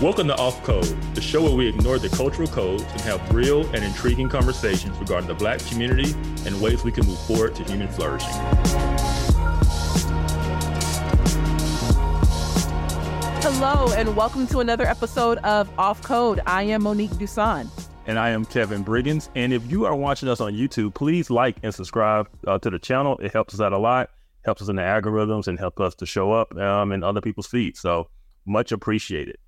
Welcome to Off Code, the show where we ignore the cultural codes and have real and intriguing conversations regarding the black community and ways we can move forward to human flourishing. Hello, and welcome to another episode of Off Code. I am Monique Duson. And I am Kevin Briggins. And if you are watching us on YouTube, please like and subscribe uh, to the channel. It helps us out a lot, helps us in the algorithms, and helps us to show up um, in other people's feeds. So much appreciated.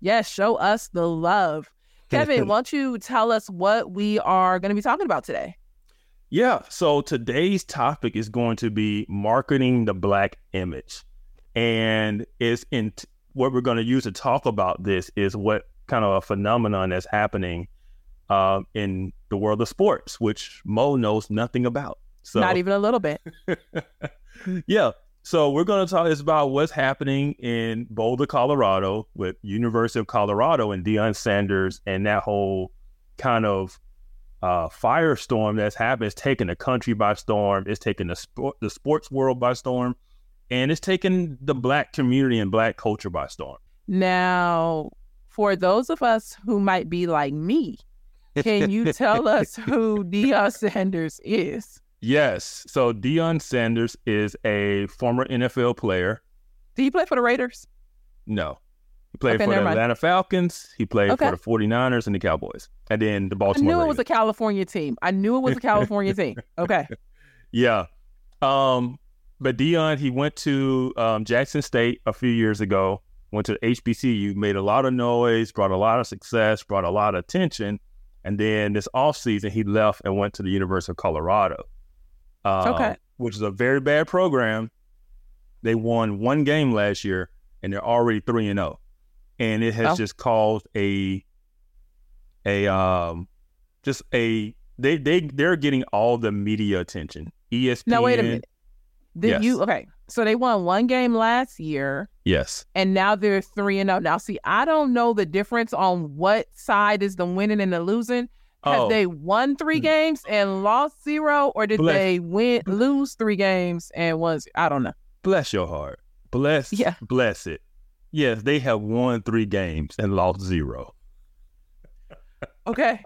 Yes, show us the love. Kevin, why don't you tell us what we are going to be talking about today? Yeah, so today's topic is going to be marketing the black image. And is in t- what we're going to use to talk about this is what kind of a phenomenon that's happening uh, in the world of sports, which Mo knows nothing about. So not even a little bit. yeah. So we're going to talk is about what's happening in Boulder, Colorado, with University of Colorado and Deion Sanders, and that whole kind of uh, firestorm that's happened. It's taken the country by storm. It's taken the sport, the sports world by storm, and it's taken the black community and black culture by storm. Now, for those of us who might be like me, can you tell us who Deion Sanders is? Yes. So Deion Sanders is a former NFL player. Did he play for the Raiders? No. He played okay, for the Atlanta. Falcons. He played okay. for the 49ers and the Cowboys. And then the Baltimore I knew Raiders. it was a California team. I knew it was a California team. Okay. Yeah. Um, but Deion, he went to um, Jackson State a few years ago, went to HBCU, made a lot of noise, brought a lot of success, brought a lot of attention. And then this offseason, he left and went to the University of Colorado uh, okay. which is a very bad program. They won one game last year, and they're already three and zero, oh. and it has oh. just caused a a um just a they they they're getting all the media attention. ESPN. Now wait a minute. Did yes. you okay? So they won one game last year. Yes. And now they're three and zero. Oh. Now, see, I don't know the difference on what side is the winning and the losing have oh. they won three hmm. games and lost zero, or did bless. they win lose three games and was I don't know. Bless your heart. Bless yeah. bless it. Yes, they have won three games and lost zero. okay.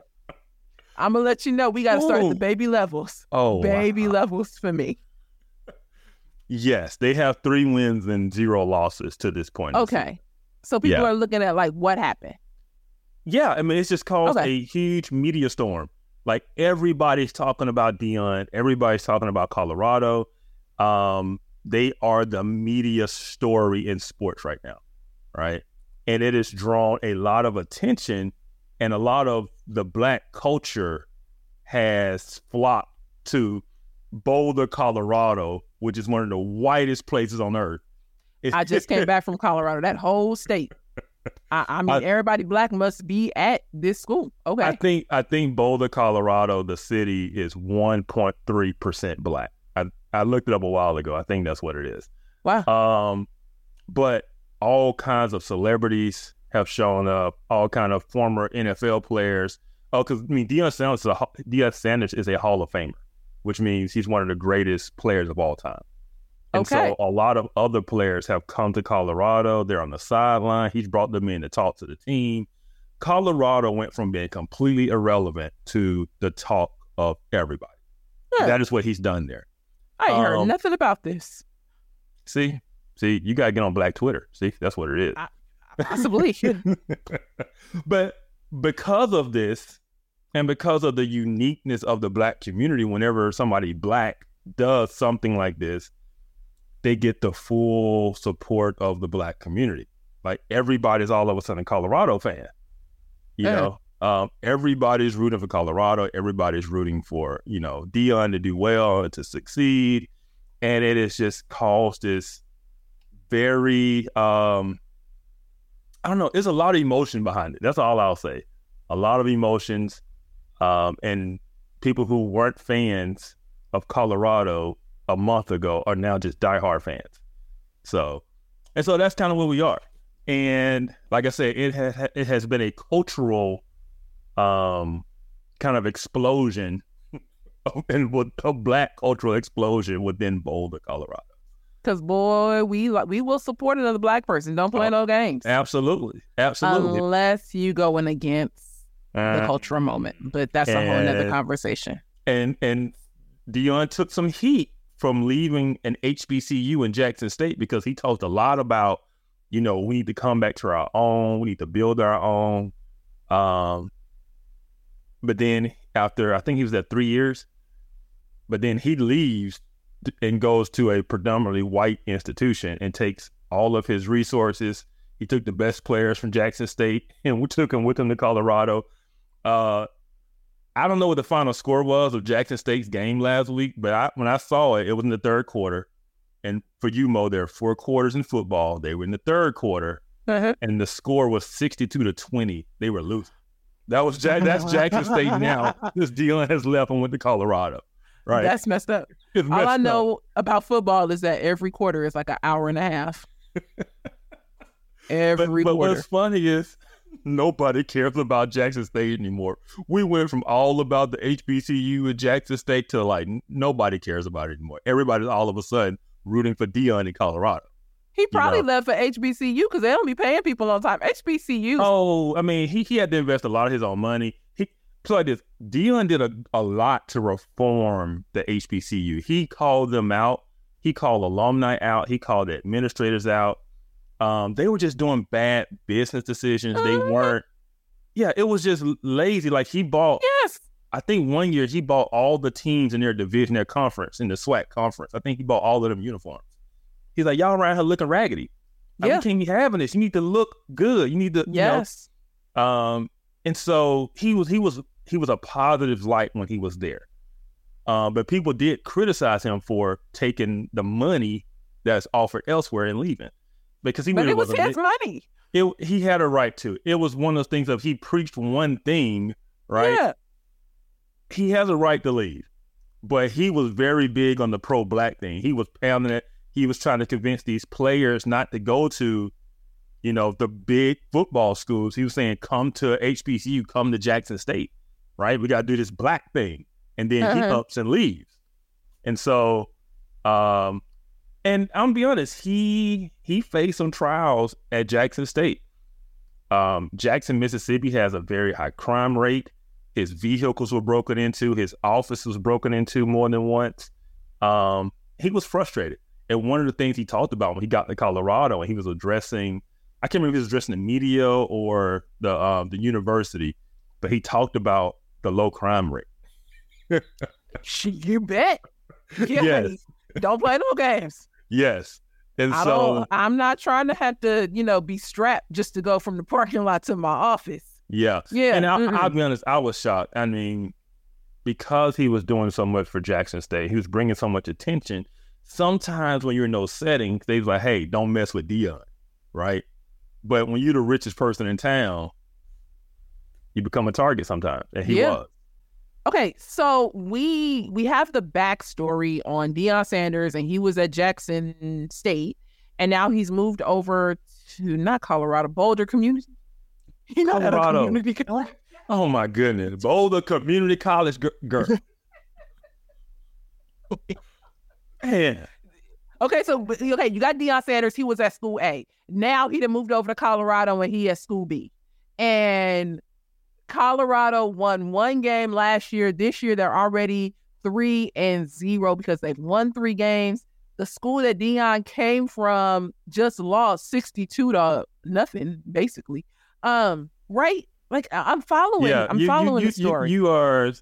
I'm gonna let you know we gotta start at the baby levels. Oh baby wow. levels for me. Yes, they have three wins and zero losses to this point. Okay. So people yeah. are looking at like what happened. Yeah, I mean, it's just caused okay. a huge media storm. Like everybody's talking about Deion. everybody's talking about Colorado. Um, they are the media story in sports right now, right? And it has drawn a lot of attention, and a lot of the black culture has flocked to Boulder, Colorado, which is one of the whitest places on earth. I just came back from Colorado. That whole state I, I mean, I, everybody black must be at this school. Okay. I think I think Boulder, Colorado, the city is one point three percent black. I I looked it up a while ago. I think that's what it is. Wow. Um, but all kinds of celebrities have shown up. All kind of former NFL players. Oh, because I mean, Deion Sanders, is a, Deion Sanders is a Hall of Famer, which means he's one of the greatest players of all time. And okay. so a lot of other players have come to Colorado. They're on the sideline. He's brought them in to talk to the team. Colorado went from being completely irrelevant to the talk of everybody. Huh. That is what he's done there. I um, heard nothing about this. See, see, you got to get on Black Twitter. See, that's what it is. I, possibly. but because of this, and because of the uniqueness of the Black community, whenever somebody Black does something like this, they get the full support of the black community. Like everybody's all of a sudden a Colorado fan. You yeah. know, um, everybody's rooting for Colorado. Everybody's rooting for you know Deion to do well and to succeed, and it has just caused this very um, I don't know. There's a lot of emotion behind it. That's all I'll say. A lot of emotions, um, and people who weren't fans of Colorado a month ago are now just diehard fans. So, and so that's kind of where we are. And like I said, it has it has been a cultural, um, kind of explosion, and with a black cultural explosion within Boulder, Colorado. Cause boy, we like we will support another black person. Don't play oh, no games. Absolutely, absolutely. Unless you going against uh, the cultural moment, but that's and, a whole other conversation. And and Deion took some heat from leaving an HBCU in Jackson State because he talked a lot about, you know, we need to come back to our own, we need to build our own. Um, but then after I think he was at three years, but then he leaves and goes to a predominantly white institution and takes all of his resources. He took the best players from Jackson State and we took him with him to Colorado. Uh, I don't know what the final score was of Jackson State's game last week, but I, when I saw it, it was in the third quarter. And for you, Mo, there are four quarters in football. They were in the third quarter, uh-huh. and the score was sixty-two to twenty. They were losing. That was Jack. That's Jackson State now. This Deion has left and went to Colorado. Right. That's messed up. Messed All I know up. about football is that every quarter is like an hour and a half. every but, but quarter. what's funny is nobody cares about Jackson State anymore. We went from all about the HBCU at Jackson State to like nobody cares about it anymore. Everybody's all of a sudden rooting for Deion in Colorado. He probably you know? left for HBCU because they don't be paying people on time. HBCU. Oh, I mean, he, he had to invest a lot of his own money. He so like this. Deion did a, a lot to reform the HBCU. He called them out. He called alumni out. He called administrators out. Um, they were just doing bad business decisions. They uh-huh. weren't. Yeah, it was just lazy. Like he bought. Yes. I think one year he bought all the teams in their division, their conference, in the SWAC conference. I think he bought all of them uniforms. He's like, y'all around here looking raggedy. Like, yeah. We can't be having this. You need to look good. You need to. Yes. You know, um, and so he was he was he was a positive light when he was there. Um, but people did criticize him for taking the money that's offered elsewhere and leaving because he but really it was his money. It, he had a right to. It was one of those things of he preached one thing, right? Yeah. He has a right to leave, but he was very big on the pro black thing. He was pounding it. He was trying to convince these players not to go to, you know, the big football schools. He was saying, "Come to HBCU, come to Jackson State, right? We got to do this black thing." And then uh-huh. he ups and leaves. And so, um, and I'm gonna be honest, he he faced some trials at Jackson State. Um, Jackson, Mississippi has a very high crime rate. His vehicles were broken into. His office was broken into more than once. Um, he was frustrated. And one of the things he talked about when he got to Colorado and he was addressing, I can't remember if he was addressing the media or the um, the university, but he talked about the low crime rate. you bet. Yeah. Yes. Don't play no games. Yes. And I so I'm not trying to have to, you know, be strapped just to go from the parking lot to my office. Yeah. Yeah. And I, will be honest, I was shocked. I mean, because he was doing so much for Jackson State, he was bringing so much attention. Sometimes when you're in those settings, they're like, hey, don't mess with Deion, right? But when you're the richest person in town, you become a target sometimes. And he yeah. was. Okay, so we we have the backstory on Deion Sanders, and he was at Jackson State, and now he's moved over to not Colorado, Boulder Community. He not Colorado. community college. Oh my goodness, Boulder Community College girl. Man. Okay, so okay, you got Deion Sanders. He was at school A. Now he done moved over to Colorado, and he at school B. And Colorado won one game last year. This year, they're already three and zero because they've won three games. The school that Deion came from just lost 62 to nothing, basically. Um, right? Like I'm following. Yeah, I'm you, following you, the story. You, you are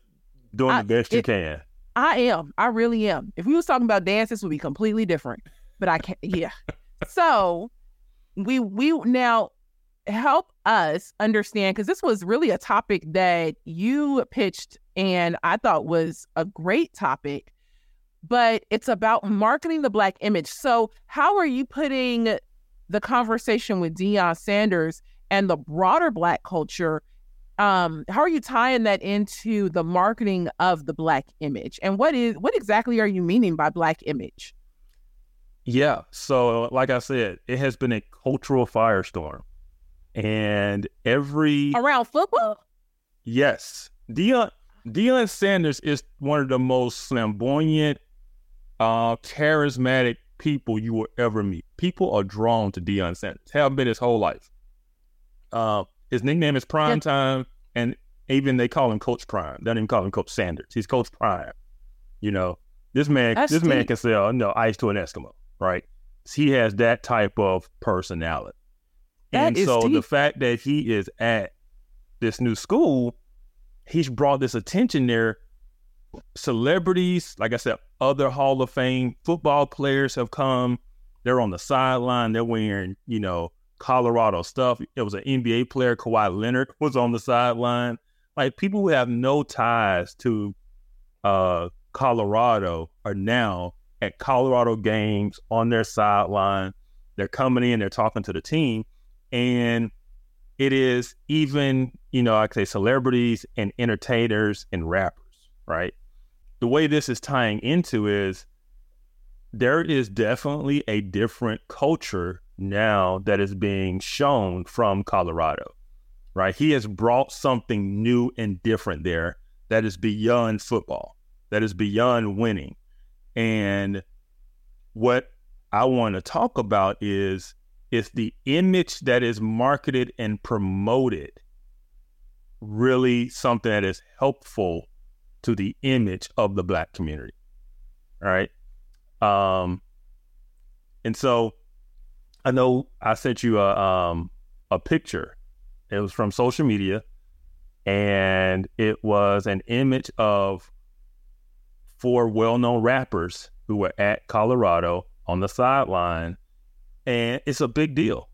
doing I, the best you it, can. I am. I really am. If we was talking about dance, this would be completely different. But I can't. Yeah. so we we now help us understand because this was really a topic that you pitched and I thought was a great topic, but it's about marketing the Black image. So, how are you putting the conversation with Deion Sanders and the broader Black culture? Um, how are you tying that into the marketing of the Black image? And what is what exactly are you meaning by Black image? Yeah. So, like I said, it has been a cultural firestorm and every around football. Yes, Deion Deion Sanders is one of the most flamboyant, uh, charismatic people you will ever meet. People are drawn to Deion Sanders. Have been his whole life. Uh, his nickname is Prime. Time, and even they call him Coach Prime. They don't even call him Coach Sanders. He's Coach Prime. You know, this man, That's this deep. man can sell no ice to an Eskimo, right? He has that type of personality. That and so deep. the fact that he is at this new school, he's brought this attention there. Celebrities, like I said, other Hall of Fame football players have come. They're on the sideline. They're wearing, you know, Colorado stuff. It was an NBA player, Kawhi Leonard, was on the sideline. Like people who have no ties to uh, Colorado are now at Colorado games on their sideline. They're coming in, they're talking to the team, and it is even, you know, I could say celebrities and entertainers and rappers, right? The way this is tying into is there is definitely a different culture now that is being shown from Colorado, right? He has brought something new and different there that is beyond football, that is beyond winning. And what I want to talk about is is the image that is marketed and promoted really something that is helpful to the image of the black community. All right. Um, and so I know I sent you a um a picture. It was from social media, and it was an image of four well-known rappers who were at Colorado on the sideline, and it's a big deal,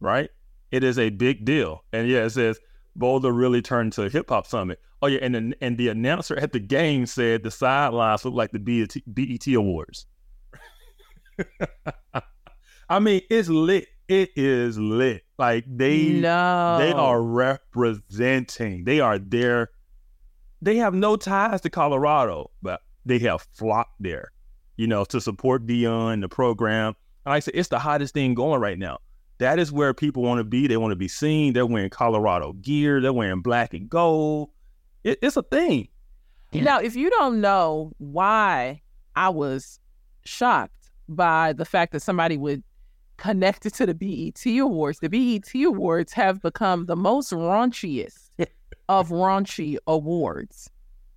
right? It is a big deal, and yeah, it says Boulder really turned to a hip hop summit. Oh yeah, and the, and the announcer at the game said the sidelines look like the BET, BET Awards. I mean, it's lit. It is lit. Like they no. they are representing. They are there. They have no ties to Colorado, but they have flocked there, you know, to support Deion, the program. Like I said, it's the hottest thing going right now. That is where people want to be. They want to be seen. They're wearing Colorado gear. They're wearing black and gold. It, it's a thing. Now, if you don't know why I was shocked by the fact that somebody would connected to the BET Awards. The BET Awards have become the most raunchiest of raunchy awards.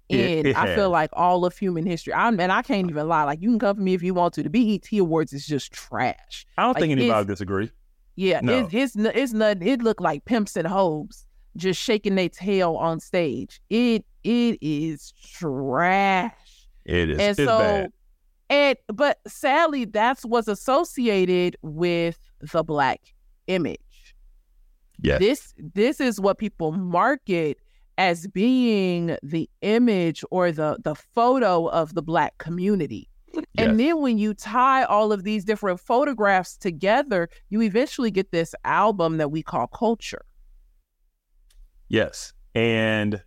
And I feel like all of human history. I'm, and I can't uh. even lie. Like you can come for me if you want to. The BET Awards is just trash. I don't like, think anybody disagree. Yeah, no. it, it's it's nothing. It looked like pimps and hoes just shaking their tail on stage. It it is trash. It is. And it's so bad. And but sadly, that's what's associated with the black image. Yeah. This this is what people market as being the image or the the photo of the black community. Yes. And then when you tie all of these different photographs together, you eventually get this album that we call culture. Yes. And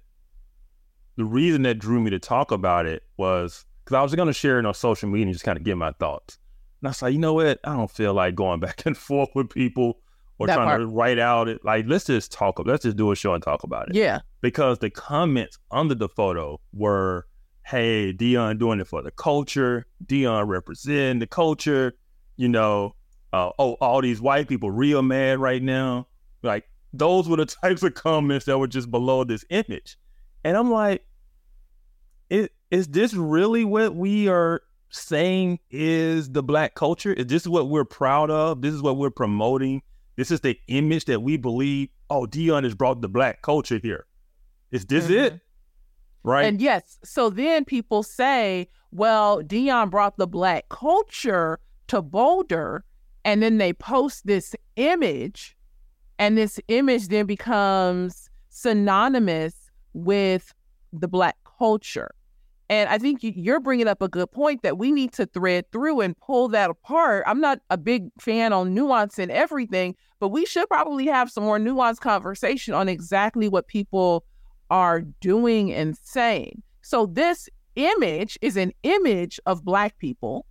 the reason that drew me to talk about it was because I was going to share it on social media and just kind of give my thoughts. And I was like, you know what? I don't feel like going back and forth with people or that trying part. to write out it. Like, let's just talk. Let's just do a show and talk about it. Yeah. Because the comments under the photo were, "Hey, Deion doing it for the culture. Deion representing the culture. You know, uh, oh, all these white people real mad right now. Like, those were the types of comments that were just below this image. And I'm like, it is this really what we are saying is the black culture? Is this what we're proud of? This is what we're promoting. This is the image that we believe. Oh, Deion has brought the black culture here. Is this mm-hmm. it? Right. And yes, so then people say, well, Deion brought the black culture to Boulder, and then they post this image, and this image then becomes synonymous with the black culture. And I think you're bringing up a good point that we need to thread through and pull that apart. I'm not a big fan on nuance and everything, but we should probably have some more nuanced conversation on exactly what people are doing and saying. So this image is an image of Black people,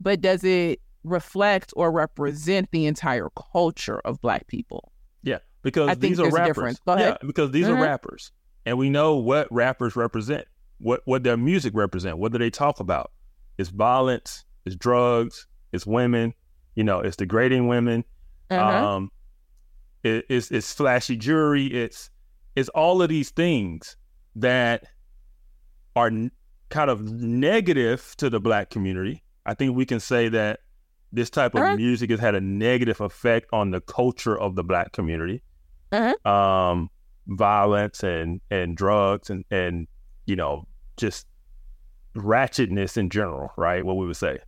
but does it reflect or represent the entire culture of Black people? Yeah, because these are rappers. Yeah, because these mm-hmm. are rappers, and we know what rappers represent what what their music represent. What do they talk about? It's violence. it's drugs, it's women, you know, it's degrading women. Uh-huh. Um, it, it's it's flashy jewelry. It's it's all of these things that are n- kind of negative to the black community. I think we can say that this type of uh-huh. music has had a negative effect on the culture of the black community. Uh-huh. Um, violence and and drugs and and you know just ratchetness in general, right? What we would say.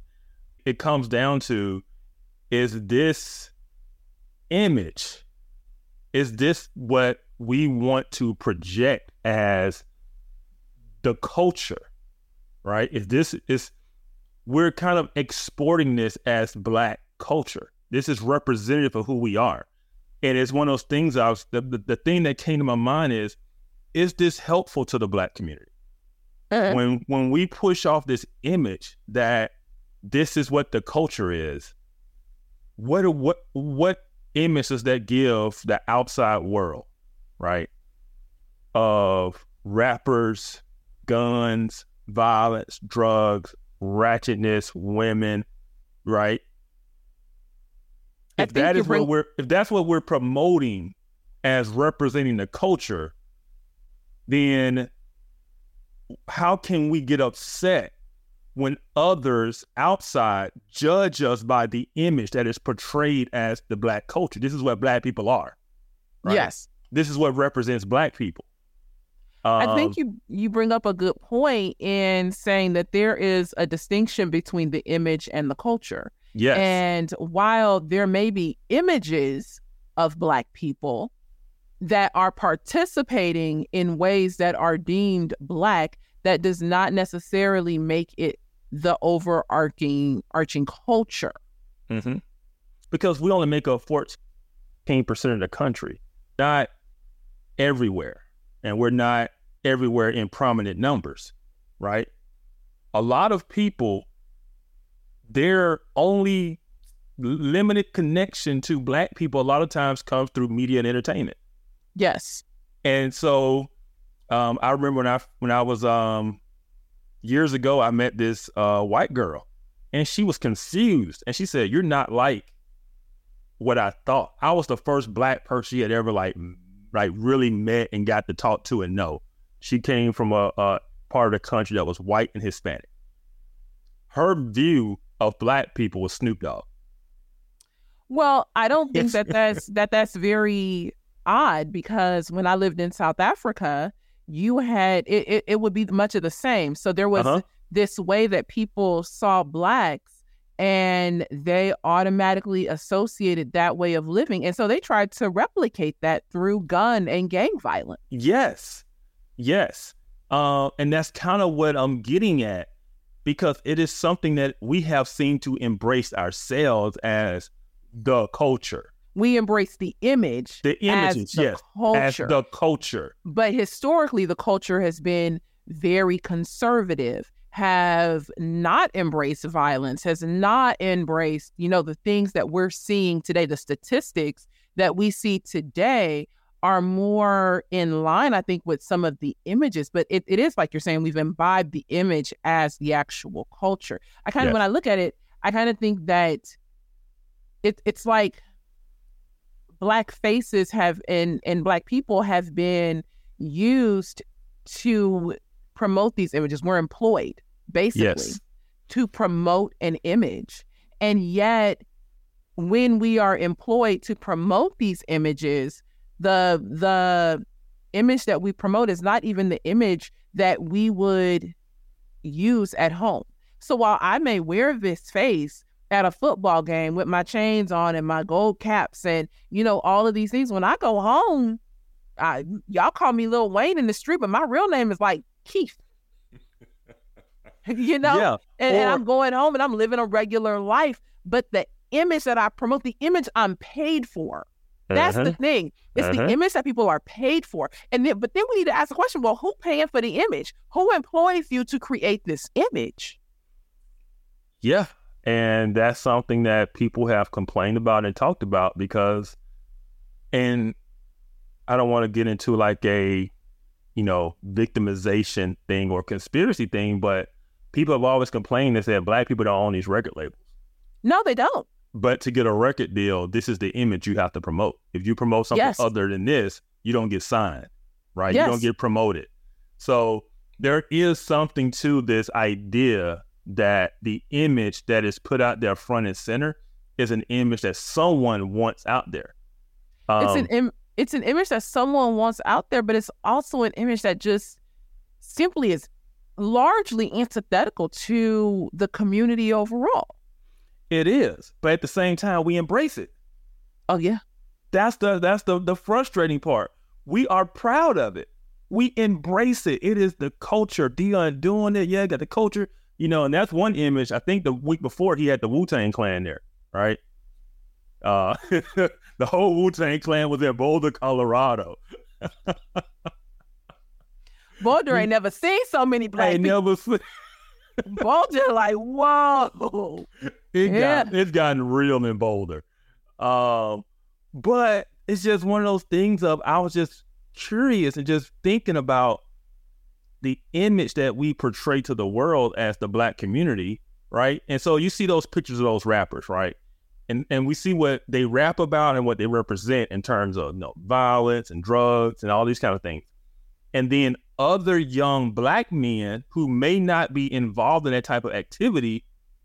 It comes down to is this image is this what we want to project as the culture right is this is we're kind of exporting this as black culture this is representative of who we are and it's one of those things i was the, the, the thing that came to my mind is is this helpful to the black community uh-huh. when when we push off this image that this is what the culture is what what what image does that give the outside world, right? Of rappers, guns, violence, drugs, ratchetness, women, right? If that is bring- what we're if that's what we're promoting as representing the culture, then how can we get upset when others outside judge us by the image that is portrayed as the black culture. This is what black people are. Right? Yes. This is what represents black people. Um, I think um, you you bring up a good point in saying that there is a distinction between the image and the culture. Yes. And while there may be images of black people that are participating in ways that are deemed black, that does not necessarily make it the overarching arching culture. Mm-hmm. Because we only make up 14% of the country, not everywhere. And we're not everywhere in prominent numbers, right? A lot of people, their only limited connection to Black people a lot of times comes through media and entertainment. Yes. And so um, I remember when I when I was um, years ago, I met this uh, white girl and she was confused. And she said, You're not like what I thought. I was the first black person she had ever like like really met and got to talk to and know. She came from a, a part of the country that was white and Hispanic. Her view of black people was Snoop Dogg. Well, I don't think that that's that that's very odd because when I lived in South Africa, you had it, it, it, would be much of the same. So there was uh-huh. this way that people saw blacks and they automatically associated that way of living. And so they tried to replicate that through gun and gang violence. Yes. Yes. Uh, and that's kind of what I'm getting at because it is something that we have seen to embrace ourselves as the culture we embrace the image the images the yes culture. as the culture but historically the culture has been very conservative have not embraced violence has not embraced you know the things that we're seeing today the statistics that we see today are more in line i think with some of the images but it, it is like you're saying we've imbibed the image as the actual culture i kind of yes. when i look at it i kind of think that it, it's like black faces have and and black people have been used to promote these images. We're employed basically yes. to promote an image. And yet when we are employed to promote these images, the the image that we promote is not even the image that we would use at home. So while I may wear this face at a football game with my chains on and my gold caps and you know all of these things. When I go home, I, y'all call me Lil Wayne in the street, but my real name is like Keith. you know, yeah. and, or, and I'm going home and I'm living a regular life. But the image that I promote, the image I'm paid for. That's uh-huh. the thing. It's uh-huh. the image that people are paid for. And then, but then we need to ask the question: Well, who paying for the image? Who employs you to create this image? Yeah, and that's something that people have complained about and talked about because, and I don't want to get into like a, you know, victimization thing or conspiracy thing, but people have always complained and said black people don't own these record labels. No, they don't. But to get a record deal, this is the image you have to promote. If you promote something Yes. other than this, you don't get signed, right? Yes. You don't get promoted. So there is something to this idea that the image that is put out there front and center is an image that someone wants out there. it's Um, an Im- it's an image that someone wants out there, but it's also an image that just simply is largely antithetical to the community overall. it is, but at the same time, we embrace it. Oh yeah. That's the that's the the frustrating part. We are proud of it. We embrace it. It is the culture. Deion doing it. Yeah, got the culture. You know, and that's one image. I think the week before he had the Wu Tang Clan there, right? Uh, the whole Wu Tang Clan was in Boulder, Colorado. Boulder ain't never seen so many black ain't people. never seen. Boulder like, whoa. It Yeah. got it's gotten real in Boulder. Um, but it's just one of those things of I was just curious and just thinking about the image that we portray to the world as the black community, right? And so you see those pictures of those rappers, right? And and we see what they rap about and what they represent in terms of you know, violence and drugs and all these kind of things. And then other young black men who may not be involved in that type of activity,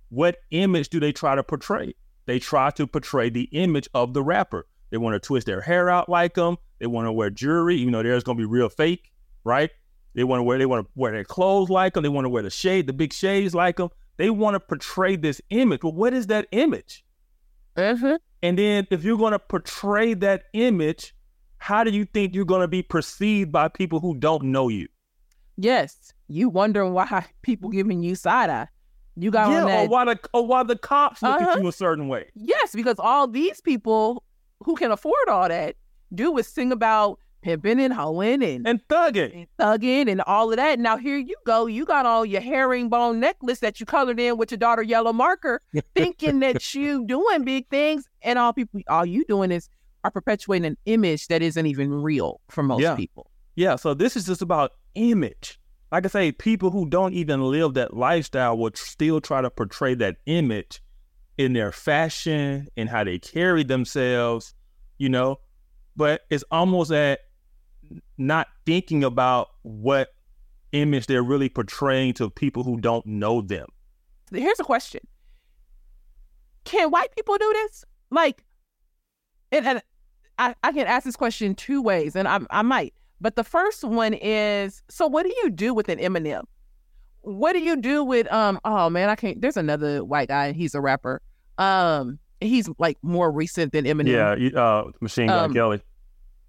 what image do they try to portray? They try to portray the image of the rapper. They want to twist their hair out like them. They want to wear jewelry, even though theirs going to be real fake, right? They want to wear they want to wear their clothes like them. They want to wear the shade, the big shades like them. They want to portray this image. But what is that image? Mhm. And then if you're going to portray that image, how do you think you're going to be perceived by people who don't know you? Yes. You wondering why people giving you side eye. You got yeah, that or why the or why the cops look Uh-huh. at you a certain way. Yes, because all these people who can afford all that do is sing about pimping and hoeing and, And thugging. and thugging and all of that. Now here you go. You got all your herringbone necklace that you colored in with your daughter yellow marker, thinking that you doing big things, and all people all you doing is are perpetuating an image that isn't even real for most Yeah. people. Yeah, so this is just about image. Like I say, people who don't even live that lifestyle would still try to portray that image in their fashion and how they carry themselves, you know. But it's almost at not thinking about what image they're really portraying to people who don't know them. Here's a question: Can white people do this? Like, and, and I, I can ask this question two ways, and I, I might. But the first one is: So, what do you do with an Eminem? What do you do with um? Oh man, I can't. There's another white guy. He's a rapper. Um, he's like more recent than Eminem. Yeah, uh, Machine Gun Um, Kelly.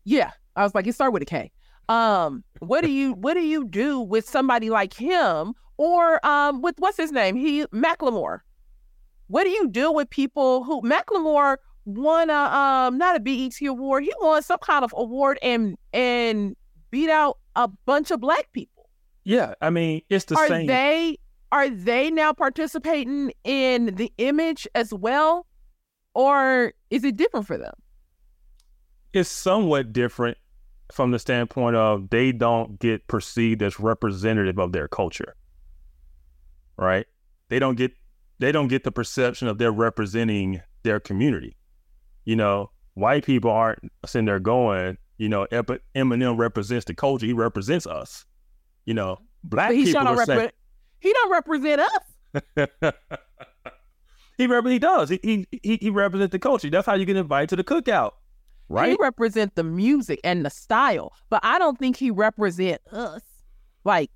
Yeah, I was like, it started with a K. Um, what do you what do you do with somebody like him, or um, with what's his name? He Macklemore. What do you do with people who Macklemore won a um not a BET award? He won some kind of award and and beat out a bunch of black people. Yeah, I mean, it's the are same. they are they now participating in the image as well, or is it different for them? it's somewhat different from the standpoint of they don't get perceived as representative of their culture right? They don't get they don't get the perception of they're representing their community. You know white people aren't sitting there going you know eminem represents the culture he represents us. You know black But he people don't are saying represent. He don't represent us. he rep- he does. He, he he he represents the culture. That's how you get invited to the cookout right He represent the music and the style, but I don't think he represent us. Like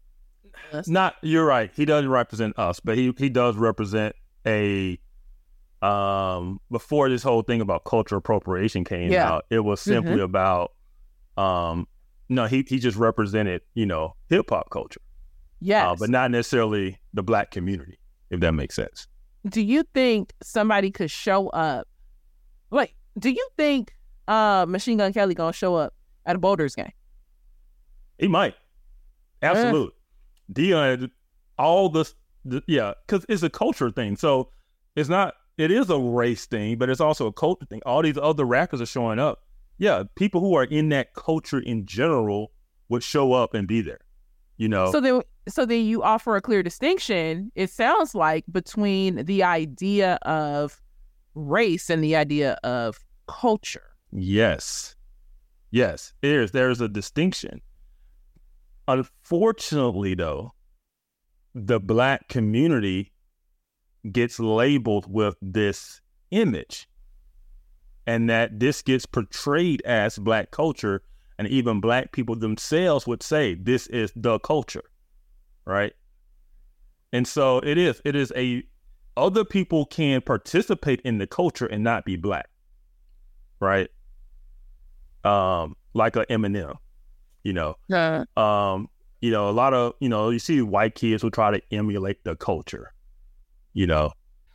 us. Not you're right. He doesn't represent us, but he he does represent a um before this whole thing about cultural appropriation came Yeah. out, it was simply about um no, he he just represented, you know, hip hop culture. yes. Uh, but not necessarily the black community, if that makes sense. do you think somebody could show up? Like, do you think uh Machine Gun Kelly gonna show up at a Boulders game? He might. Absolute. Deion, all this, the, yeah, because it's a culture thing. So it's not, it is a race thing, but it's also a culture thing. All these other rappers are showing up. Yeah, people who are in that culture in general would show up and be there. You know, So then, so then you offer a clear distinction, it sounds like, between the idea of race and the idea of culture. Yes. Yes, there's there's a distinction. Unfortunately, though, the black community gets labeled with this image and that this gets portrayed as black culture and even black people themselves would say this is the culture right and so it is it is a other people can participate in the culture and not be black right um like a eminem you know yeah. um you know a lot of you know you see white kids who try to emulate the culture you know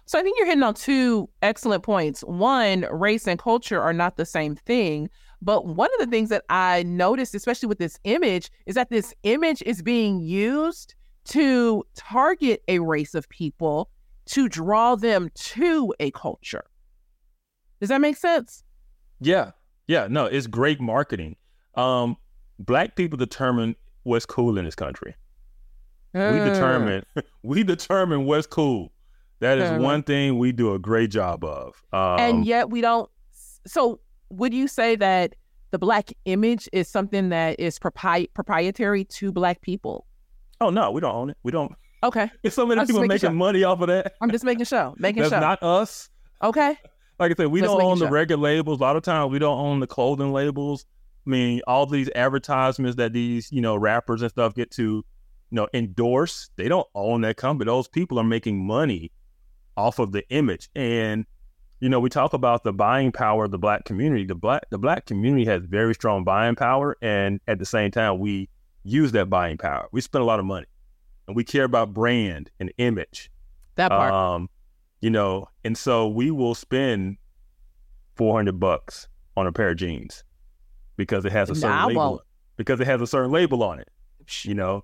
so I think you're hitting on two excellent points. One, race and culture are not the same thing. But one of the things that I noticed, especially with this image, is that this image is being used to target a race of people to draw them to a culture. Does that make sense? Yeah. Yeah. No, it's great marketing. Um, black people determine what's cool in this country. Uh. We determine we determine what's cool. That is uh-huh. one thing we do a great job of. Um, and yet we don't. So, would you say that the black image is something that is propri- proprietary to black people? Oh no, we don't own it. We don't. Okay. There's so many people making sure. money off of that. I'm just making sure. Making That's sure. not us. Okay. Like I said, we don't own sure. the regular labels. A lot of times we don't own the clothing labels. I mean, all these advertisements that these, you know, rappers and stuff get to, you know, endorse, they don't own that company. Those people are making money off of the image. And you know, we talk about the buying power of the black community. The black the black community has very strong buying power, and at the same time, we use that buying power. We spend a lot of money, and we care about brand and image. That part, um, you know, and so we will spend four hundred bucks on a pair of jeans because it has a certain label. Because it has a certain label on it. You know,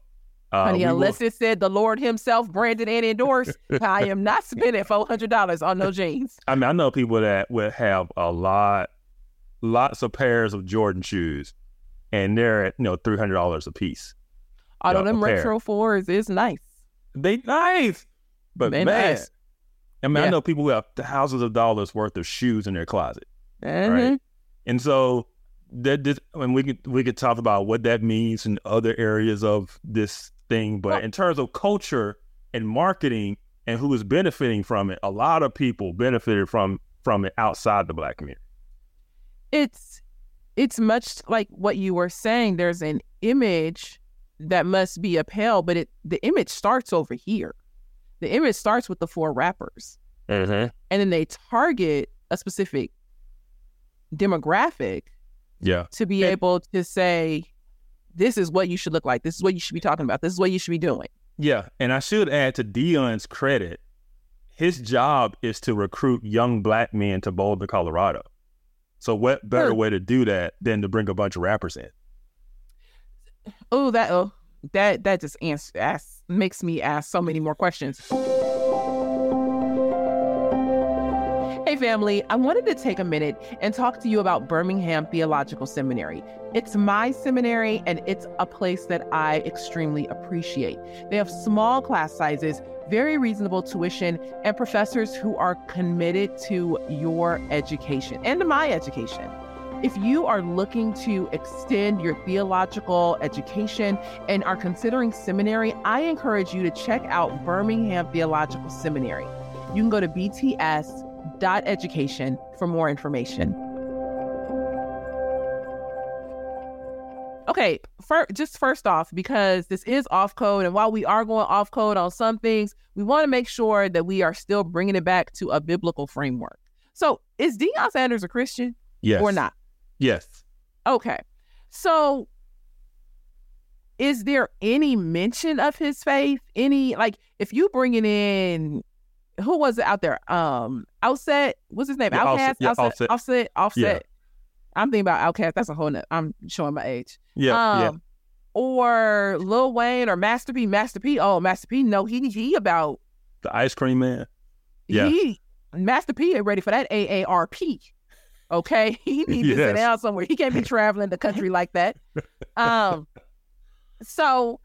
uh, Honey, unless will... it said the Lord Himself branded and endorsed, I am not spending four hundred dollars on no jeans. I mean, I know people that would have a lot, lots of pairs of Jordan shoes, and they're at you know three hundred dollars a piece. All of them retro fours is nice. They nice, but they man, nice. I mean, yeah. I know people who have thousands of dollars worth of shoes in their closet, mm-hmm. right? And so that this, I mean, we could we could talk about what that means in other areas of this thing, but well, in terms of culture and marketing and who is benefiting from it, a lot of people benefited from from it outside the black community. It's it's much like what you were saying. There's an image that must be upheld, but it the image starts over here. The image starts with the four rappers, mm-hmm. and then they target a specific demographic. Yeah, to be and, able to say this is what you should look like. This is what you should be talking about. This is what you should be doing. Yeah. And I should add to Deion's credit, his job is to recruit young black men to Boulder, Colorado. So what better way to do that than to bring a bunch of rappers in? Oh, that oh, that that just answer ask, makes me ask so many more questions. Hey, family, I wanted to take a minute and talk to you about Birmingham Theological Seminary. It's my seminary, and it's a place that I extremely appreciate. They have small class sizes, very reasonable tuition, and professors who are committed to your education and to my education. If you are looking to extend your theological education and are considering seminary, I encourage you to check out Birmingham Theological Seminary. You can go to BTS education for more information. Okay, for, just first off, because this is off code, and while we are going off code on some things, we want to make sure that we are still bringing it back to a biblical framework. So, is Deion Sanders a Christian? Yes. Or not? Yes. Okay. So, is there any mention of his faith? Any, like, if you bringing in who was it out there? Um, Outset. What's his name? Yeah, Outkast. Yeah, Outset. Offset. Offset. Offset. Yeah. I'm thinking about Outkast. That's a whole. Nother, I'm showing my age. Yeah. Um, yeah. Or Lil Wayne or Master P. Master P. Oh, Master P. No, he he about the ice cream man. Yeah. He Master P. ain't ready for that AARP. Okay, he needs yes. to sit down somewhere. He can't be traveling the country like that. Um. So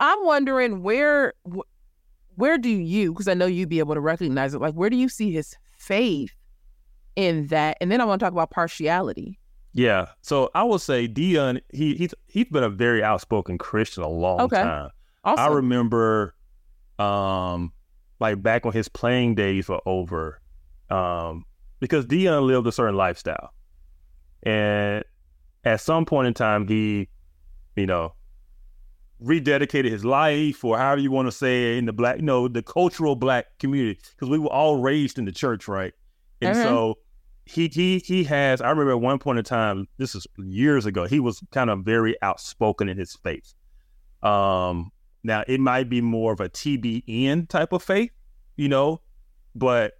I'm wondering where where do you because I know you'd be able to recognize it. Like where do you see his faith in that? And then I want to talk about partiality. Yeah. So I will say Deion, he he's he's been a very outspoken Christian a long okay. time. Awesome. I remember um like back when his playing days were over, um, because Deion lived a certain lifestyle. And at some point in time he, you know, rededicated his life or however you want to say it in the black, you know, the cultural black community. Because we were all raised in the church, right? And mm-hmm. so he he he has I remember at one point in time, this is years ago, he was kind of very outspoken in his faith. Um now it might be more of a TBN type of faith, you know, but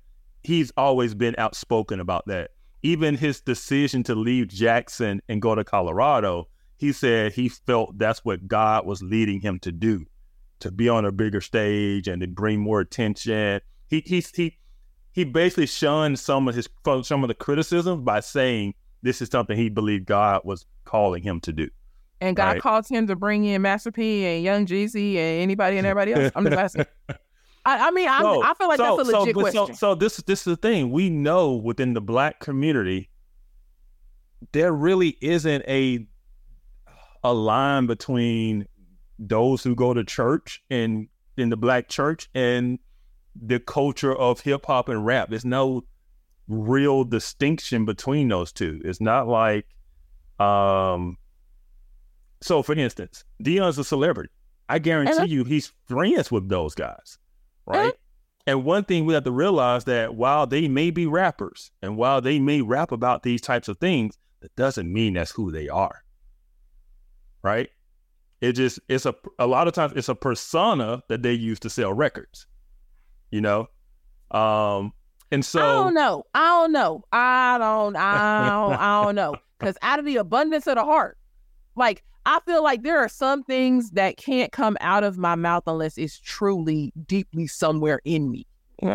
he's always been outspoken about that. Even his decision to leave Jackson and go to Colorado, he said he felt that's what God was leading him to do, to be on a bigger stage and to bring more attention. He he he he basically shunned some of his some of the criticism by saying this is something he believed God was calling him to do. And God right? calls him to bring in Master P and Young Jeezy and anybody and everybody else. I'm just asking. I, I mean, so, i feel like so, that's a legit so, question. So, so this this is the thing. We know within the black community, there really isn't a a line between those who go to church and in the black church and the culture of hip hop and rap. There's no real distinction between those two. It's not like um so for instance, Deion's a celebrity. I guarantee you he's friends with those guys right? And one thing we have to realize that while they may be rappers and while they may rap about these types of things, that doesn't mean that's who they are. Right? It just it's a a lot of times it's a persona that they use to sell records. You know? Um and so I don't know. I don't know. I don't I don't I don't know. Cause out of the abundance of the heart, like I feel like there are some things that can't come out of my mouth unless it's truly deeply somewhere in me.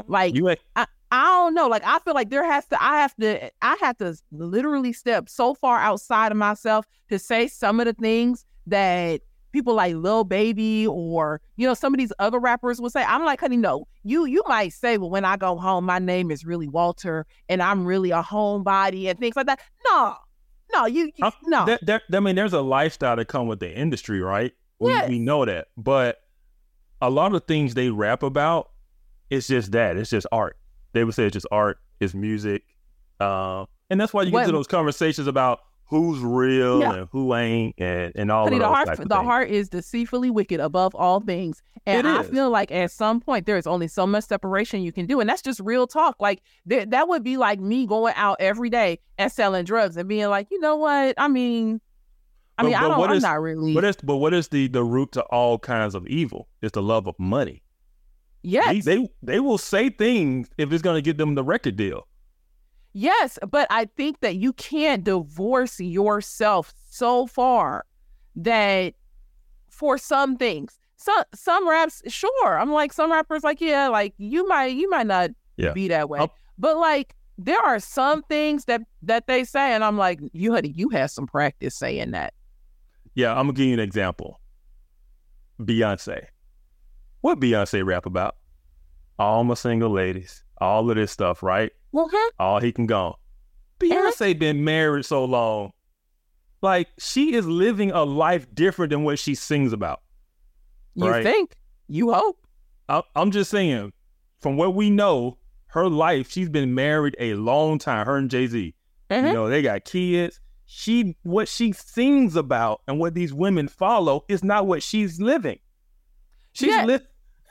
Like you, I, I don't know. Like I feel like there has to I have to I have to literally step so far outside of myself to say some of the things that people like Lil Baby or you know some of these other rappers will say. I'm like, honey, no. You you might say, well, when I go home, my name is really Walter and I'm really a homebody and things like that. No, no, you, you no. There, there, I mean, there's a lifestyle that come with the industry, right? We, yes. we know that, but a lot of things they rap about, it's just that. It's just art. They would say it's just art. It's music, uh, and that's why you get to those conversations about who's real yeah. and who ain't and, and all Honey, of the heart, the things. heart is deceitfully wicked above all things and i feel like at some point there is only so much separation you can do and that's just real talk like th- that would be like me going out every day and selling drugs and being like you know what i mean I mean, but, but I don't, I'm not really. But, is, but what is the the root to all kinds of evil? It's the love of money. Yes, they they, they will say things if it's going to get them the record deal. Yes, but I think that you can't divorce yourself so far that for some things, some some raps, sure. I'm like some rappers, like yeah, like you might you might not yeah. be that way, I'll... but like there are some things that that they say, and I'm like, you had you had some practice saying that. Yeah, I'm gonna give you an example. Beyonce, what Beyonce rap about? All my single ladies, all of this stuff, right? Mm-hmm. All he can go. Beyonce been married so long. Like she is living a life different than what she sings about. You right? think? You hope? I, I'm just saying, from what we know, her life, she's been married a long time. Her and Jay Z. Mm-hmm. You know, they got kids. She what she sings about and what these women follow is not what she's living. She's yeah. living,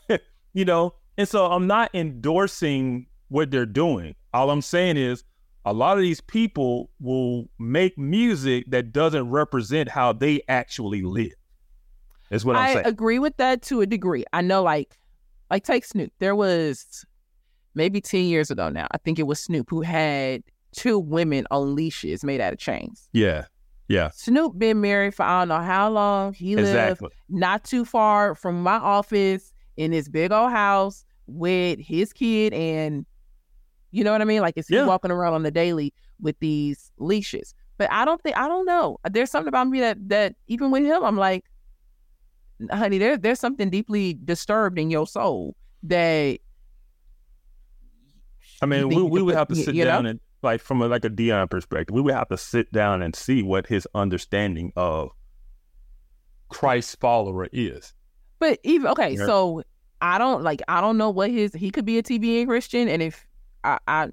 you know, and so I'm not endorsing what they're doing. All I'm saying is a lot of these people will make music that doesn't represent how they actually live. Is what I'm I saying. I agree with that to a degree. I know, like, like take Snoop. There was maybe ten years ago now. I think it was Snoop who had two women on leashes made out of chains. Yeah, yeah. Snoop been married for I don't know how long. He exactly. lived not too far from my office in his big old house with his kid and you know what I mean? Like, is he yeah. walking around on the daily with these leashes? But I don't think I don't know. There's something about me that that even with him, I'm like, honey, there, there's something deeply disturbed in your soul that. I mean, we, we would have to sit down know? and like from a, like a Deion perspective, we would have to sit down and see what his understanding of Christ follower is. But even okay, yeah. so I don't like I don't know what his he could be a TBN Christian, and if I, I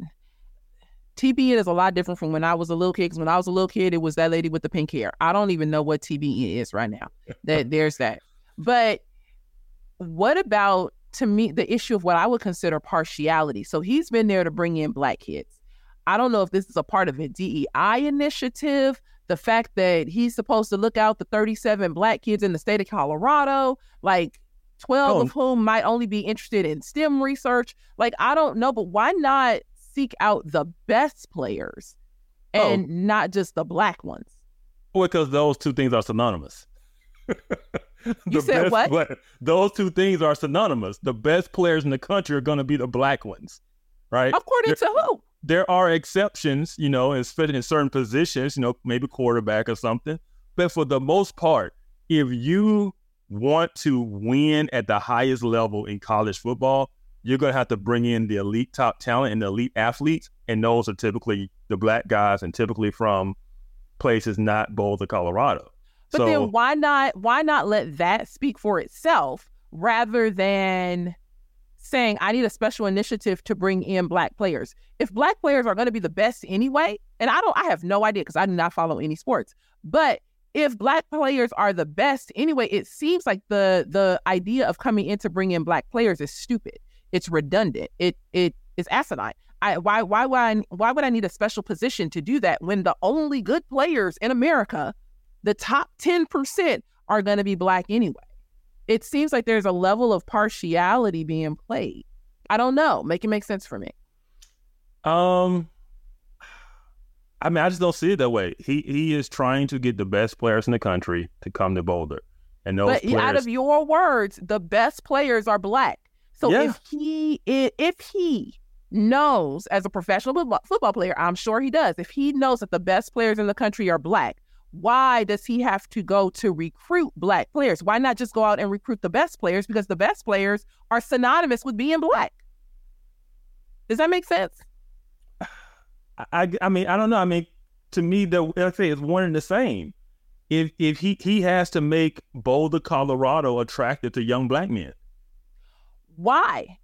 TBN is a lot different from when I was a little kid. Because when I was a little kid, it was that lady with the pink hair. I don't even know what TBN is right now. that there's that. But what about to me the issue of what I would consider partiality? So he's been there to bring in black kids. I don't know if this is a part of a DEI initiative. The fact that he's supposed to look out the 37 black kids in the state of Colorado, like 12 oh. of whom might only be interested in STEM research. Like, I don't know, but why not seek out the best players oh. and oh. not just the black ones? Well, because those two things are synonymous. you said what? Those two things are synonymous. The best players in the country are going to be the black ones, right? According They're- to who? there are exceptions, you know, and fitting in certain positions, you know, maybe quarterback or something. But for the most part, if you want to win at the highest level in college football, you're going to have to bring in the elite top talent and the elite athletes. And those are typically the black guys and typically from places not Boulder, Colorado. But so, then why not why not let that speak for itself rather than saying I need a special initiative to bring in black players. If black players are going to be the best anyway, and I don't I have no idea because I do not follow any sports. But if black players are the best anyway, it seems like the the idea of coming in to bring in black players is stupid. It's redundant. It it is asinine. I why why would I why would I need a special position to do that when the only good players in America, the top 10% are going to be black anyway? it seems like there's a level of partiality being played. I don't know. Make it make sense for me. Um, I mean, I just don't see it that way. He he is trying to get the best players in the country to come to Boulder, and those but players... out of your words, the best players are black. So yeah. if he if he knows as a professional football player, I'm sure he does. If he knows that the best players in the country are black, why does he have to go to recruit black players? Why not just go out and recruit the best players? Because the best players are synonymous with being black. Does that make sense? I I mean I don't know. I mean to me the I say it's one and the same. If if he he has to make Boulder, Colorado attractive to young black men. Why?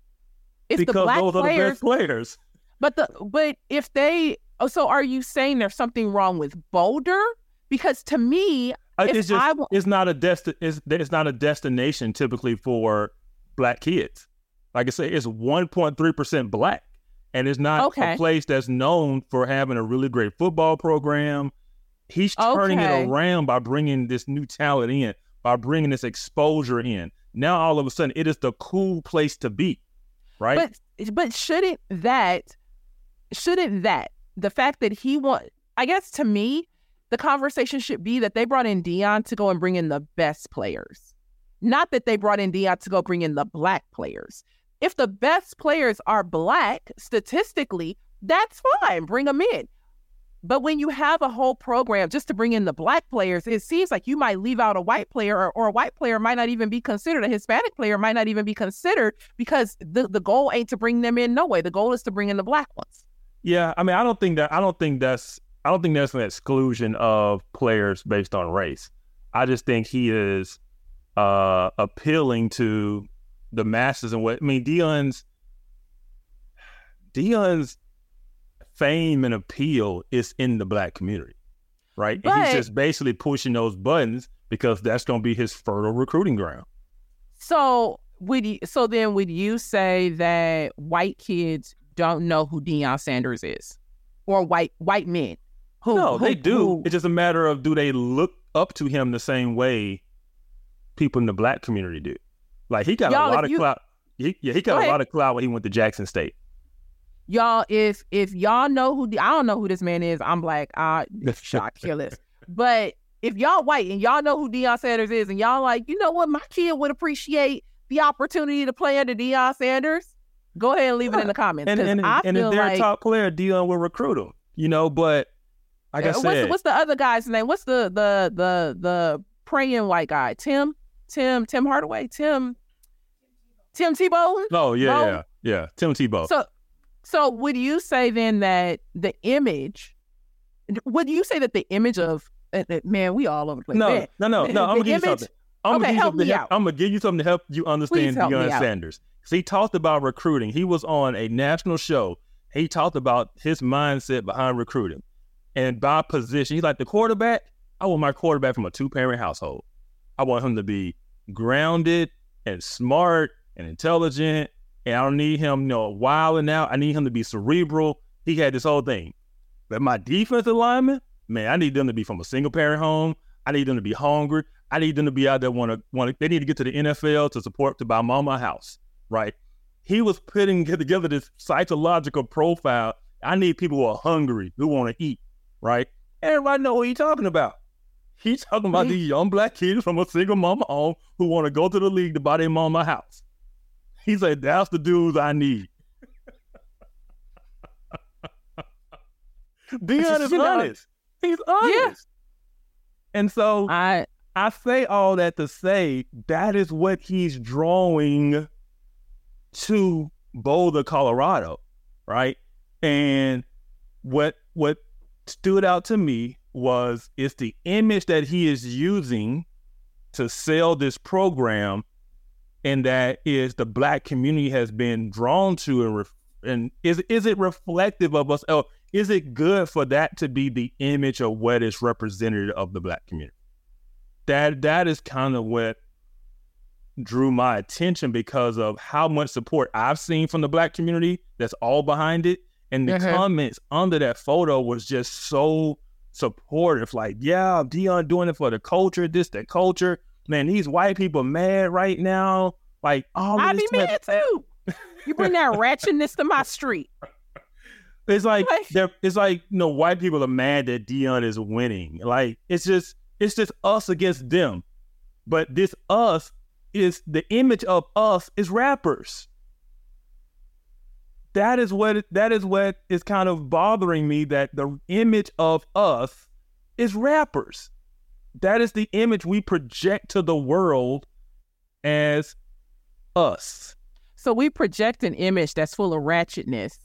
If because the black those players, are the best players. But the but if they oh so are you saying there's something wrong with Boulder? Because to me, uh, it's just w- it's not a desti- it's, it's not a destination typically for black kids. Like I say, it's 1.3 percent black, and it's not okay. a place that's known for having a really great football program. He's turning okay. it around by bringing this new talent in, by bringing this exposure in. Now all of a sudden, it is the cool place to be, right? But but shouldn't that shouldn't that the fact that he want I guess to me the conversation should be that they brought in Deion to go and bring in the best players, not that they brought in Deion to go bring in the black players. If the best players are black, statistically, that's fine. Bring them in. But when you have a whole program just to bring in the black players, it seems like you might leave out a white player, or, or, a white player might not even be considered. A Hispanic player might not even be considered because the, the goal ain't to bring them in no way. The goal is to bring in the black ones. Yeah, I mean, I don't think that I don't think that's I don't think that's an exclusion of players based on race. I just think he is uh, appealing to the masses and what I mean. Deion's Deion's fame and appeal is in the black community, right? But, and he's just basically pushing those buttons because that's going to be his fertile recruiting ground. So would you, so then would you say that white kids don't know who Deion Sanders is, or white white men? Who, no, who, they do. Who? It's just a matter of do they look up to him the same way people in the black community do? Like he got Y'all, a lot of you, clout. He, yeah, he got a lot of clout when he went to Jackson State. Y'all, if if y'all know who I don't know who this man is, I'm like, ah, shot killers. But if y'all white and y'all know who Deion Sanders is, and y'all like, you know what, my kid would appreciate the opportunity to play under Deion Sanders. Go ahead and leave yeah. it in the comments. And, and, and if they're like, a top player, Deion will recruit him. You know, but like I said, what's, what's the other guy's name? What's the the the the praying white guy? Tim. Tim Tim Hardaway Tim Tim Tebow. Oh yeah, yeah, yeah. Tim Tebow. So, so would you say then that the image? Would you say that the image of uh, uh, man, we all over the place. No, no, no, no. I'm gonna give you something. I'm okay, gonna help me out. I'm gonna give you something to help you understand help Deion. Sanders. So he talked about recruiting. He was on a national show. He talked about his mindset behind recruiting, and by position, he's like the quarterback. I want my quarterback from a two parent household. I want him to be grounded and smart and intelligent. And I don't need him, you know, wilding out. I need him to be cerebral. He had this whole thing. But my defensive lineman, man, I need them to be from a single parent home. I need them to be hungry. I need them to be out there want to want to. They need to get to the NFL to support to buy mama a house, right? He was putting together this psychological profile. I need people who are hungry, who want to eat, right? Everybody know what he's talking about. He's talking about these young black kids from a single mama home who want to go to the league to buy their mama a house. He said, "That's the dudes I need." Deion is You know, honest. He's honest. Yeah. And so I I say all that to say that is what he's drawing to Boulder, Colorado, right? And what what stood out to me was it's the image that he is using to sell this program, and that is the black community has been drawn to and ref- and is is it reflective of us? Oh, is it good for that to be the image of what is representative of the black community? That that is kind of what drew my attention because of how much support I've seen from the black community that's all behind it. And the Mhm. comments under that photo was just so supportive. Like, yeah, Deion doing it for the culture, this, that culture. Man, these white people mad right now. Like, all I'd this be mad too. You bring that ratchetness to my street. It's like Like- they're it's like you know white people are mad that Deion is winning. Like it's just it's just us against them. But this us is the image of us is rappers. That is what that is what is kind of bothering me that the image of us is rappers. That is the image we project to the world as us. So we project an image that's full of ratchetness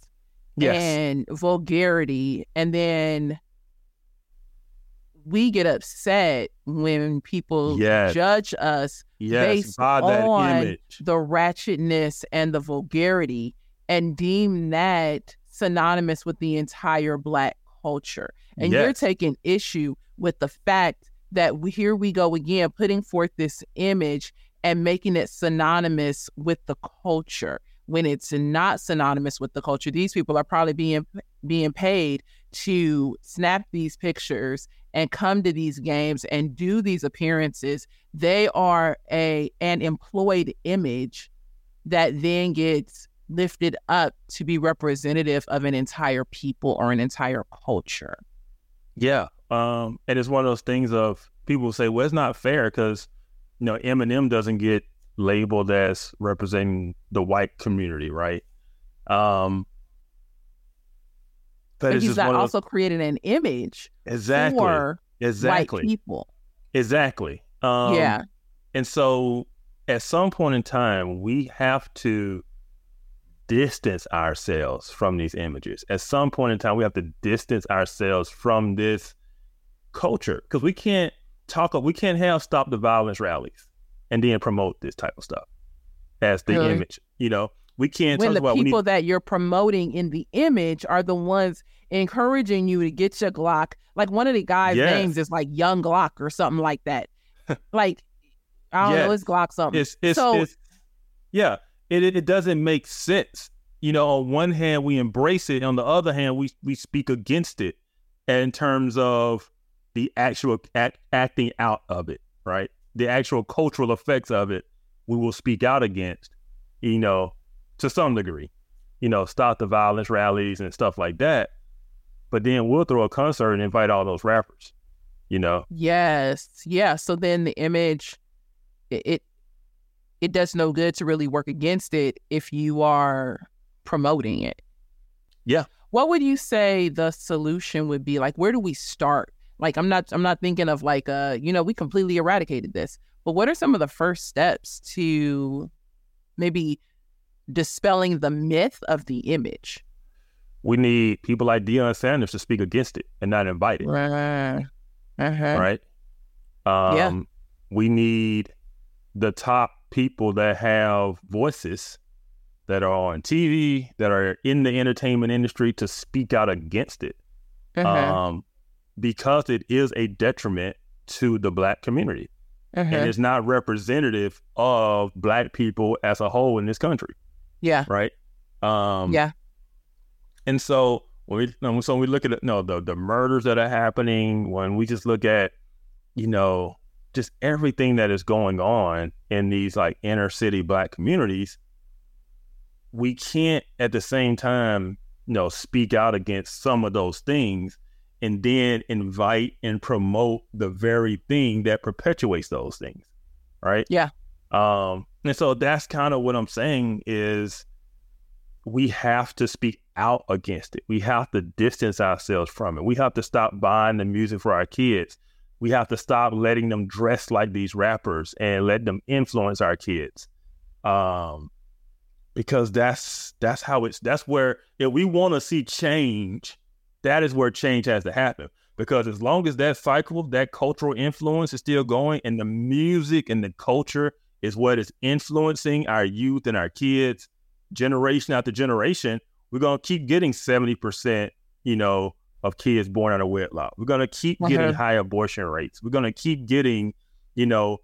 and vulgarity, and then we get upset when people Yes. judge us yes, based that on image. the ratchetness and the vulgarity and deem that synonymous with the entire black culture. And you're taking issue with the fact that we, here we go again, putting forth this image and making it synonymous with the culture when it's not synonymous with the culture. These people are probably being being paid to snap these pictures and come to these games and do these appearances. They are a an employed image that then gets lifted up to be representative of an entire people or an entire culture. Yeah. Um, and it's one of those things of people say, well, it's not fair because, you know, Eminem doesn't get labeled as representing the white community, right? Um, but it's he's not also created an image exactly, for exactly, white people. exactly. Um, yeah. And so at some point in time, we have to distance ourselves from these images. At some point in time, we have to distance ourselves from this culture because we can't talk, we can't have stop the violence rallies and then promote this type of stuff as the Really? image. You know, we can't when talk the about people need, that you're promoting in the image are the ones encouraging you to get your Glock. Like one of the guys' Yes. names is like Young Glock or something like that. like I don't know, it's Glock something. it's, it's, so it's, yeah, it, it, it doesn't make sense. You know, on one hand, we embrace it. On the other hand, we, we speak against it in terms of the actual act, acting out of it, right? The actual cultural effects of it, we will speak out against, you know, to some degree, you know, stop the violence rallies and stuff like that. But then we'll throw a concert and invite all those rappers, you know? yes, yeah. So then the image, it, it it does no good to really work against it if you are promoting it. Yeah. What would you say the solution would be? Like, where do we start? Like, I'm not I'm not thinking of like uh, you know, we completely eradicated this. but what are some of the first steps to maybe dispelling the myth of the image? We need people like Deion Sanders to speak against it and not invite it. Right. Uh-huh. Right. Um, yeah. We need the top people that have voices that are on TV, that are in the entertainment industry to speak out against it. Uh-huh. Um, because it is a detriment to the black community. And it's not representative of black people as a whole in this country. Yeah. Right. Um, yeah. And so when we so we look at no the the murders that are happening, when we just look at, you know, just everything that is going on in these like inner city black communities, we can't at the same time, you know, speak out against some of those things and then invite and promote the very thing that perpetuates those things. Right. Yeah. Um, and so that's kind of what I'm saying is we have to speak out against it. We have to distance ourselves from it. We have to stop buying the music for our kids. We have to stop letting them dress like these rappers and let them influence our kids. Um, because that's that's how it's that's where if we want to see change, that is where change has to happen. Because as long as that cycle, that cultural influence is still going, and the music and the culture is what is influencing our youth and our kids, generation after generation, we're gonna keep getting 70%, you know, of kids born out of wedlock. We're gonna keep getting uh-huh. high abortion rates. We're gonna keep getting, you know,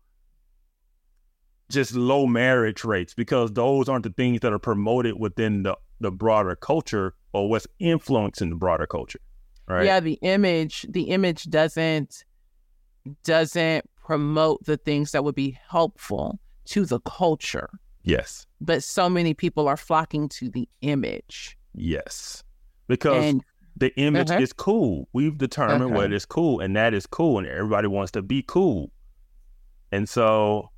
just low marriage rates because those aren't the things that are promoted within the, the broader culture or what's influencing the broader culture. Right. Yeah, the image, the image doesn't doesn't promote the things that would be helpful to the culture. Yes. But so many people are flocking to the image. Yes. Because and, the image uh-huh. is cool. We've determined uh-huh. what is cool, and that is cool, and everybody wants to be cool. And so.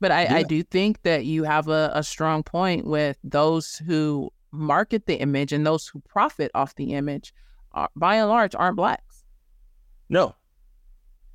But I, yeah. I do think that you have a, a strong point with those who market the image and those who profit off the image, are, by and large, aren't blacks. No,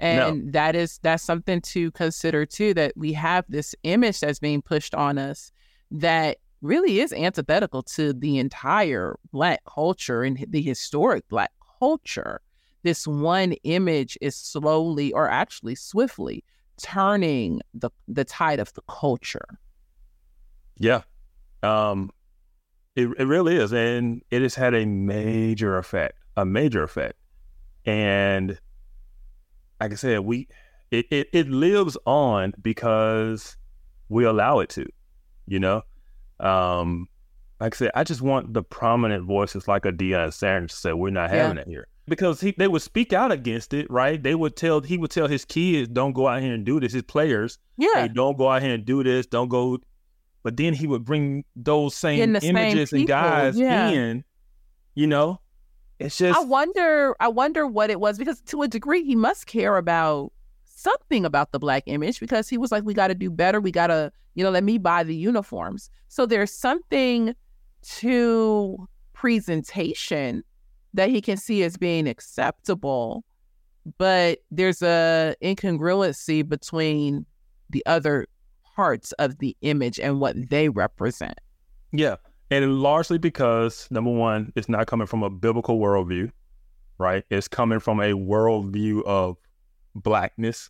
and no. that is that's something to consider too that we have this image that's being pushed on us that really is antithetical to the entire black culture and the historic black culture this one image is slowly or actually swiftly turning the the tide of the culture yeah um it, it really is and it has had a major effect a major effect and like I said, we it, it, it lives on because we allow it to, you know. Um, like I said, I just want the prominent voices like a Deion Sanders to say we're not having yeah. it here because he they would speak out against it, right? They would tell he would tell his kids, "Don't go out here and do this." His players, yeah, hey, don't go out here and do this. Don't go. But then he would bring those same images same and guys yeah. in, you know, it's just I wonder I wonder what it was because to a degree he must care about something about the black image because he was like we got to do better. We got to you know let me buy the uniforms. So there's something to presentation that he can see as being acceptable but there's a incongruency between the other parts of the image and what they represent yeah and largely because number one, it's not coming from a biblical worldview, right? It's coming from a worldview of blackness,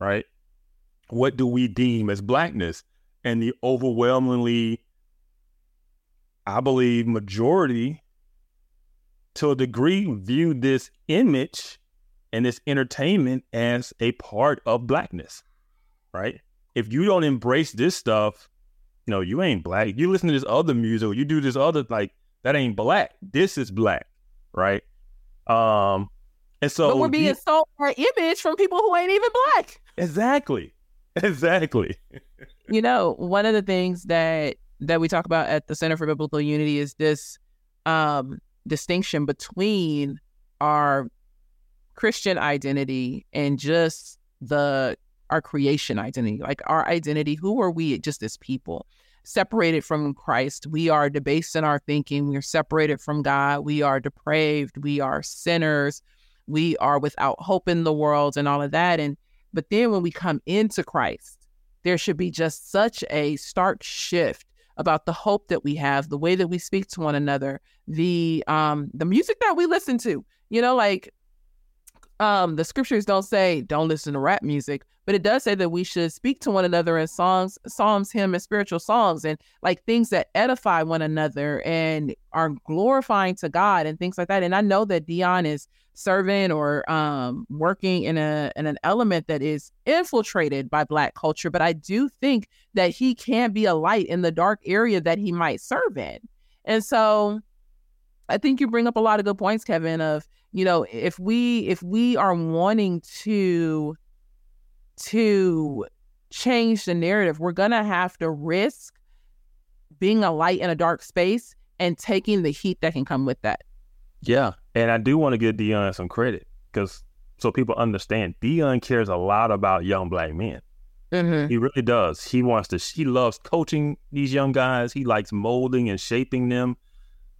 right? What do we deem as blackness? And the overwhelmingly, I believe, majority to a degree view this image and this entertainment as a part of blackness, right? If you don't embrace this stuff, no, you ain't black. You listen to this other music, you do this other like that ain't black. This is black, right? Um, and so but we're being you, sold our image from people who ain't even black. Exactly, exactly. you know, one of the things that that we talk about at the Center for Biblical Unity is this um, distinction between our Christian identity and just the our creation identity, like our identity. Who are we just as people? Separated from Christ, we are debased in our thinking. We are separated from God. We are depraved. We are sinners. We are without hope in the world and all of that. And But then when we come into Christ, there should be just such a stark shift about the hope that we have, the way that we speak to one another, the um the music that we listen to. You know, like um the scriptures don't say don't listen to rap music, but it does say that we should speak to one another in songs, psalms, hymn, and spiritual songs, and like things that edify one another and are glorifying to God and things like that. And I know that Deion is serving or um, working in a in an element that is infiltrated by Black culture, but I do think that he can be a light in the dark area that he might serve in. And so, I think you bring up a lot of good points, Kevin. Of you know, if we if we are wanting to to change the narrative, we're gonna have to risk being a light in a dark space and taking the heat that can come with that. Yeah. And I do want to give Deion some credit because so people understand Deion cares a lot about young black men. Mm-hmm. He really does. He wants to, he loves coaching these young guys. He likes molding and shaping them.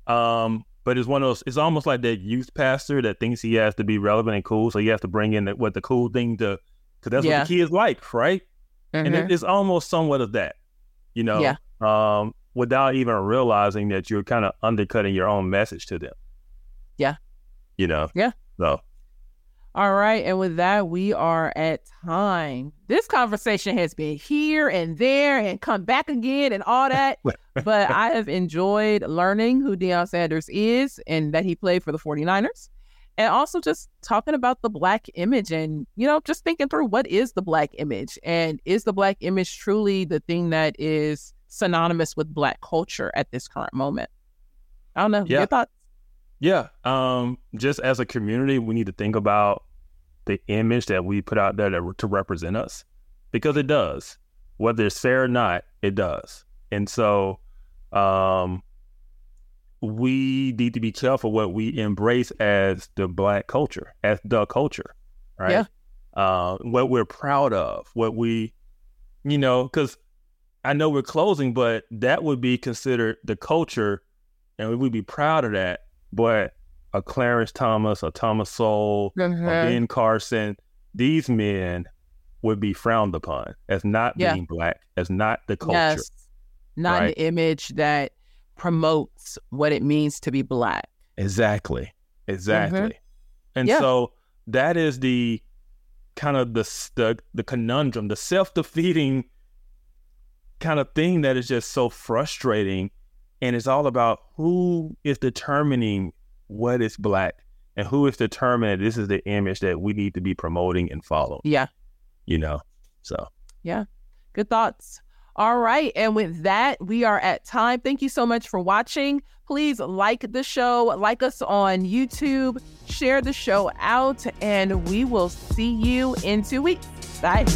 Um, but it's one of those, it's almost like that youth pastor that thinks he has to be relevant and cool. So he has to bring in the, what the cool thing to, because that's yeah. what the kids like, right? Mm-hmm. And it, mm-hmm. it's almost somewhat of that, you know, yeah. um, without even realizing that you're kind of undercutting your own message to them. Yeah. You know? Yeah. So. All right. And with that, we are at time. This conversation has been here and there and come back again and all that. but I have enjoyed learning who Deion Sanders is and that he played for the 49ers. And also just talking about the black image and, you know, just thinking through what is the black image and is the black image truly the thing that is synonymous with black culture at this current moment? I don't know. Yeah. Your thoughts? Yeah. Um, just as a community, we need to think about the image that we put out there to, to represent us because it does. Whether it's fair or not, it does. And so um, we need to be careful what we embrace as the black culture, as the culture, right? Yeah. Uh, what we're proud of, what we, you know, because I know we're closing, but that would be considered the culture, and we would be proud of that but a Clarence Thomas, a Thomas Sowell, mm-hmm. a Ben Carson, these men would be frowned upon as not yeah. being black, as not the culture. Yes. Not right? an image that promotes what it means to be black. Exactly. Exactly. Mm-hmm. And yeah. so that is the kind of the, the the conundrum, the self-defeating kind of thing that is just so frustrating and it's all about who is determining what is black and who is determining this is the image that we need to be promoting and following. Yeah. You know, so. Yeah. Good thoughts. All right. And with that, we are at time. Thank you so much for watching. Please like the show, like us on YouTube, share the show out, and we will see you in two weeks. Bye.